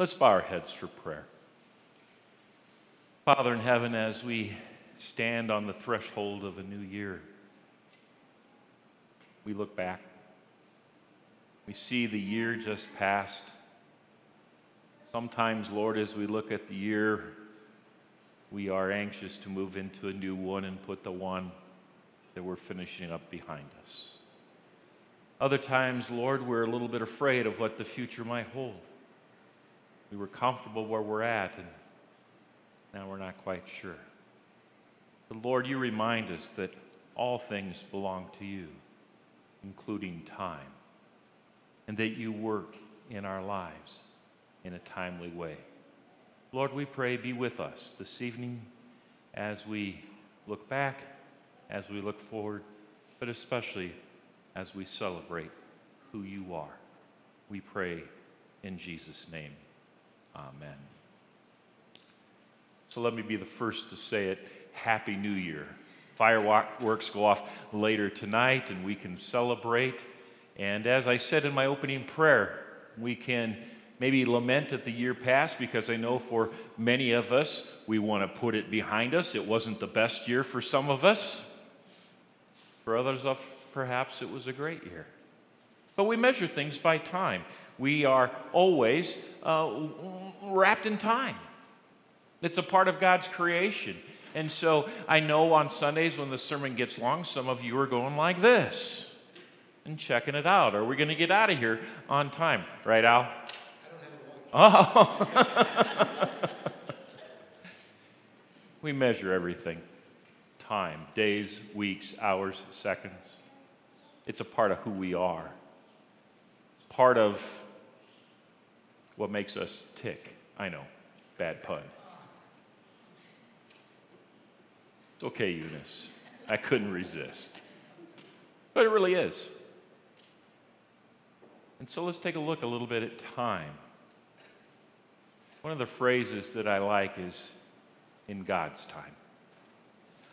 Let's bow our heads for prayer. Father in heaven, as we stand on the threshold of a new year, we look back. We see the year just passed. Sometimes, Lord, as we look at the year, we are anxious to move into a new one and put the one that we're finishing up behind us. Other times, Lord, we're a little bit afraid of what the future might hold. We were comfortable where we're at, and now we're not quite sure. But Lord, you remind us that all things belong to you, including time, and that you work in our lives in a timely way. Lord, we pray, be with us this evening as we look back, as we look forward, but especially as we celebrate who you are. We pray in Jesus' name. Amen. So let me be the first to say it Happy New Year. Fireworks go off later tonight, and we can celebrate. And as I said in my opening prayer, we can maybe lament at the year past because I know for many of us, we want to put it behind us. It wasn't the best year for some of us. For others, of perhaps it was a great year. But we measure things by time. We are always uh, wrapped in time. It's a part of God's creation. And so I know on Sundays when the sermon gets long, some of you are going like this and checking it out. Are we going to get out of here on time? Right, Al? Oh. we measure everything time, days, weeks, hours, seconds. It's a part of who we are, part of what makes us tick. I know, bad pun. It's okay, Eunice. I couldn't resist. But it really is. And so let's take a look a little bit at time. One of the phrases that I like is in God's time.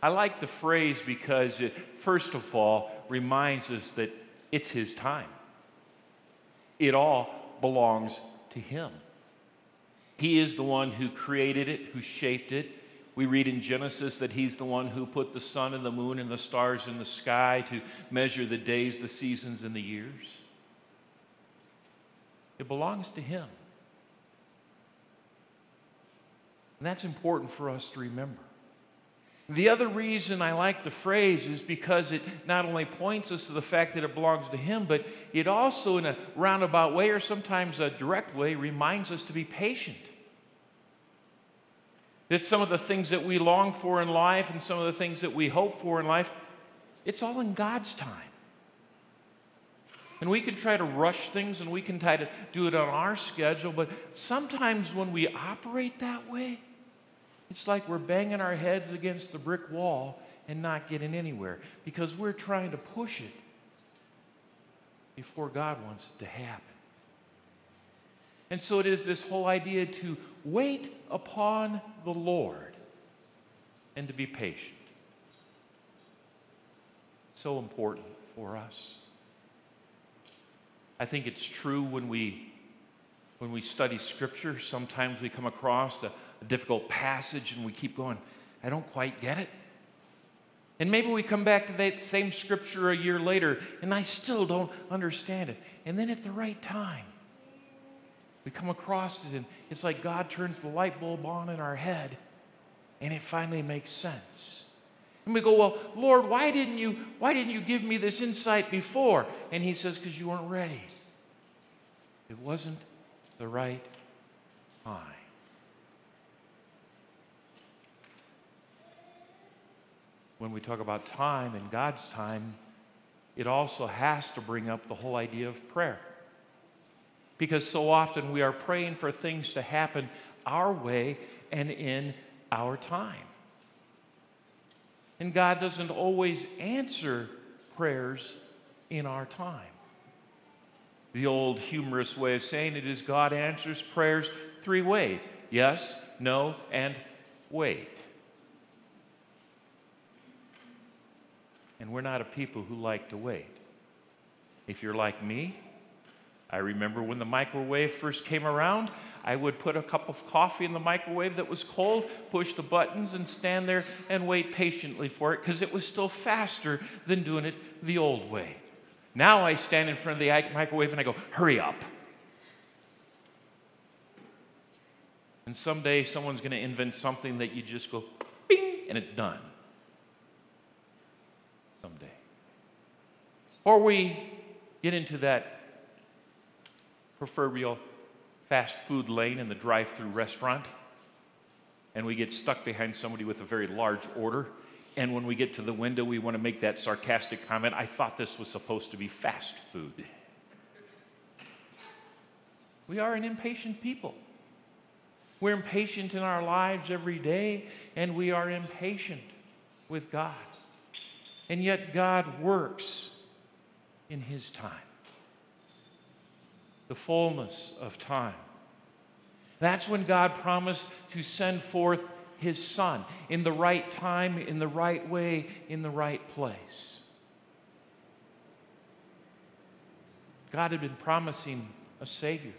I like the phrase because it, first of all, reminds us that it's His time. It all belongs to Him. He is the one who created it, who shaped it. We read in Genesis that He's the one who put the sun and the moon and the stars in the sky to measure the days, the seasons, and the years. It belongs to Him. And that's important for us to remember. The other reason I like the phrase is because it not only points us to the fact that it belongs to Him, but it also, in a roundabout way or sometimes a direct way, reminds us to be patient. That some of the things that we long for in life and some of the things that we hope for in life, it's all in God's time. And we can try to rush things and we can try to do it on our schedule, but sometimes when we operate that way, it's like we're banging our heads against the brick wall and not getting anywhere because we're trying to push it before God wants it to happen. And so it is this whole idea to wait upon the Lord and to be patient. So important for us. I think it's true when we when we study scripture, sometimes we come across a, a difficult passage and we keep going, I don't quite get it. And maybe we come back to that same scripture a year later and I still don't understand it. And then at the right time, we come across it and it's like God turns the light bulb on in our head and it finally makes sense. And we go, "Well, Lord, why didn't you why didn't you give me this insight before?" And he says, "Cuz you weren't ready. It wasn't the right time." When we talk about time and God's time, it also has to bring up the whole idea of prayer. Because so often we are praying for things to happen our way and in our time. And God doesn't always answer prayers in our time. The old humorous way of saying it is God answers prayers three ways yes, no, and wait. And we're not a people who like to wait. If you're like me, I remember when the microwave first came around, I would put a cup of coffee in the microwave that was cold, push the buttons, and stand there and wait patiently for it because it was still faster than doing it the old way. Now I stand in front of the microwave and I go, hurry up. And someday someone's going to invent something that you just go, bing, and it's done. Someday. Or we get into that proverbial fast food lane in the drive through restaurant, and we get stuck behind somebody with a very large order. And when we get to the window, we want to make that sarcastic comment I thought this was supposed to be fast food. We are an impatient people. We're impatient in our lives every day, and we are impatient with God. And yet, God works in His time, the fullness of time. That's when God promised to send forth His Son in the right time, in the right way, in the right place. God had been promising a Savior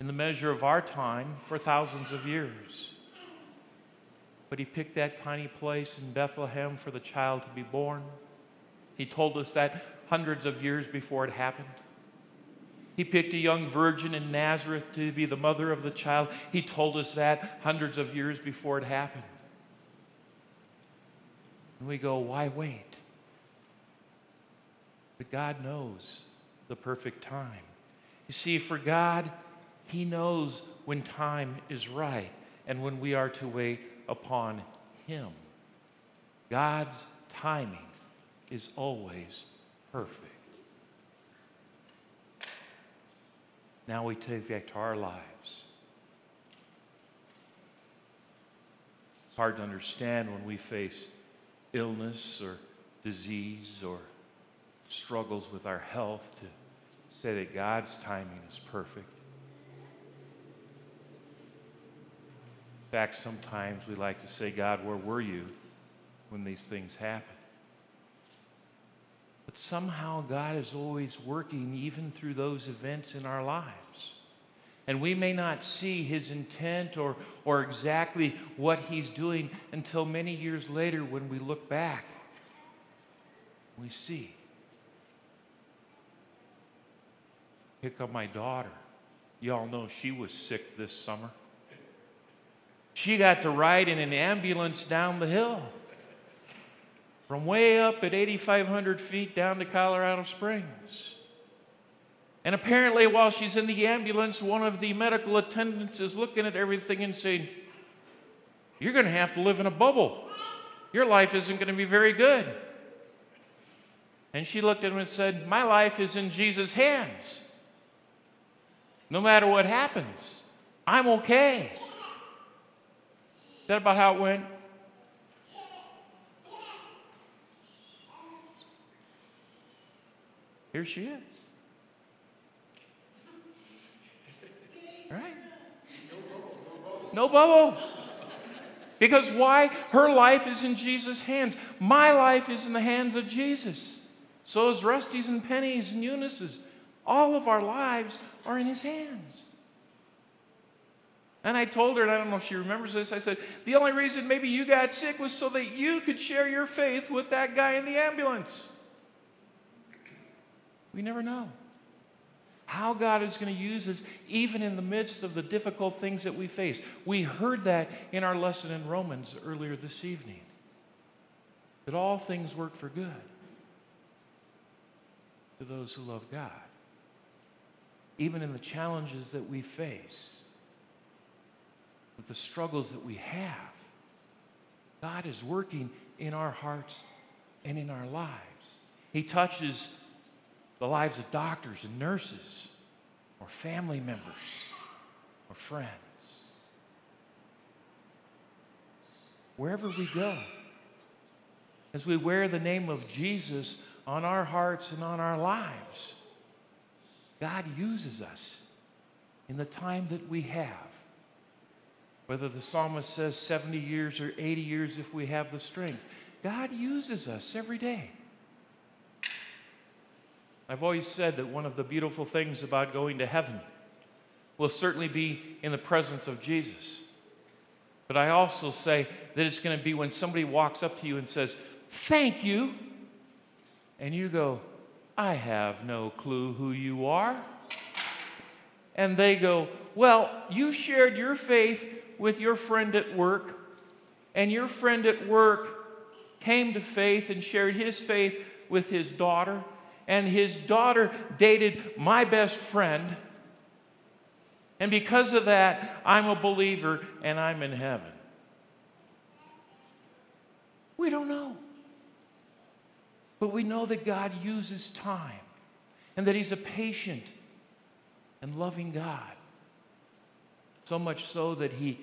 in the measure of our time for thousands of years. But he picked that tiny place in Bethlehem for the child to be born. He told us that hundreds of years before it happened. He picked a young virgin in Nazareth to be the mother of the child. He told us that hundreds of years before it happened. And we go, why wait? But God knows the perfect time. You see, for God, he knows when time is right and when we are to wait upon Him. God's timing is always perfect. Now we take back to our lives. It's hard to understand when we face illness or disease or struggles with our health to say that God's timing is perfect. In fact, sometimes we like to say, God, where were you when these things happened? But somehow God is always working even through those events in our lives. And we may not see his intent or, or exactly what he's doing until many years later when we look back. We see. Pick up my daughter. Y'all know she was sick this summer. She got to ride in an ambulance down the hill from way up at 8,500 feet down to Colorado Springs. And apparently, while she's in the ambulance, one of the medical attendants is looking at everything and saying, You're going to have to live in a bubble. Your life isn't going to be very good. And she looked at him and said, My life is in Jesus' hands. No matter what happens, I'm okay. Is that about how it went? Here she is. Right? No bubble. Because why? Her life is in Jesus' hands. My life is in the hands of Jesus. So is Rusty's and Penny's and Eunice's. All of our lives are in his hands. And I told her, and I don't know if she remembers this, I said, the only reason maybe you got sick was so that you could share your faith with that guy in the ambulance. We never know how God is going to use us even in the midst of the difficult things that we face. We heard that in our lesson in Romans earlier this evening that all things work for good to those who love God, even in the challenges that we face with the struggles that we have, God is working in our hearts and in our lives. He touches the lives of doctors and nurses, or family members, or friends. Wherever we go, as we wear the name of Jesus on our hearts and on our lives, God uses us in the time that we have whether the psalmist says 70 years or 80 years if we have the strength. God uses us every day. I've always said that one of the beautiful things about going to heaven will certainly be in the presence of Jesus. But I also say that it's going to be when somebody walks up to you and says, Thank you. And you go, I have no clue who you are. And they go, Well, you shared your faith with your friend at work, and your friend at work came to faith and shared his faith with his daughter, and his daughter dated my best friend. And because of that, I'm a believer and I'm in heaven. We don't know. But we know that God uses time and that He's a patient and loving God. So much so that He,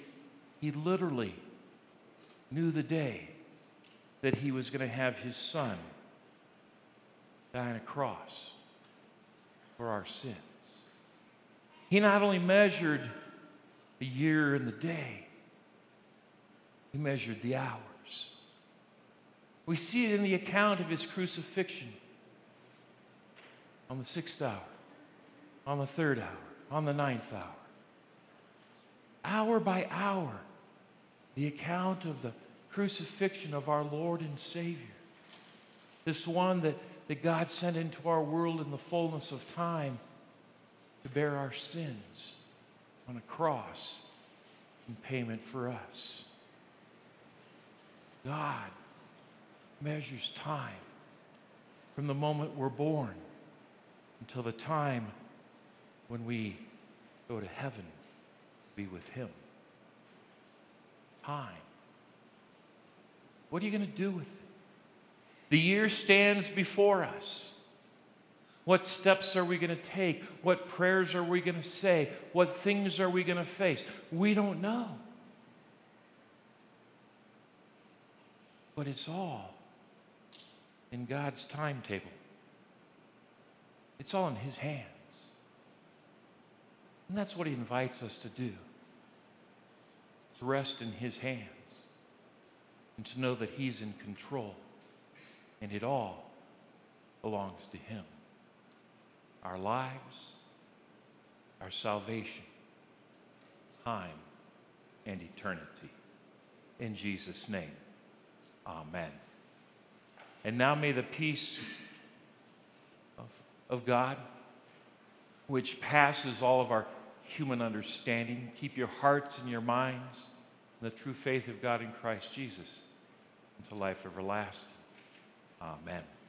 he literally knew the day that He was going to have His Son die on a cross for our sins. He not only measured the year and the day, he measured the hours. We see it in the account of his crucifixion on the sixth hour, on the third hour, on the ninth hour. Hour by hour, the account of the crucifixion of our Lord and Savior. This one that, that God sent into our world in the fullness of time to bear our sins on a cross in payment for us. God measures time from the moment we're born until the time when we go to heaven to be with Him. Time. What are you going to do with it? The year stands before us. What steps are we going to take? What prayers are we going to say? What things are we going to face? We don't know. But it's all in God's timetable, it's all in His hands. And that's what He invites us to do to rest in His hands and to know that He's in control and it all belongs to Him our lives, our salvation, time, and eternity. In Jesus' name, amen. And now may the peace of, of God, which passes all of our human understanding, keep your hearts and your minds in the true faith of God in Christ Jesus unto life everlasting. Amen.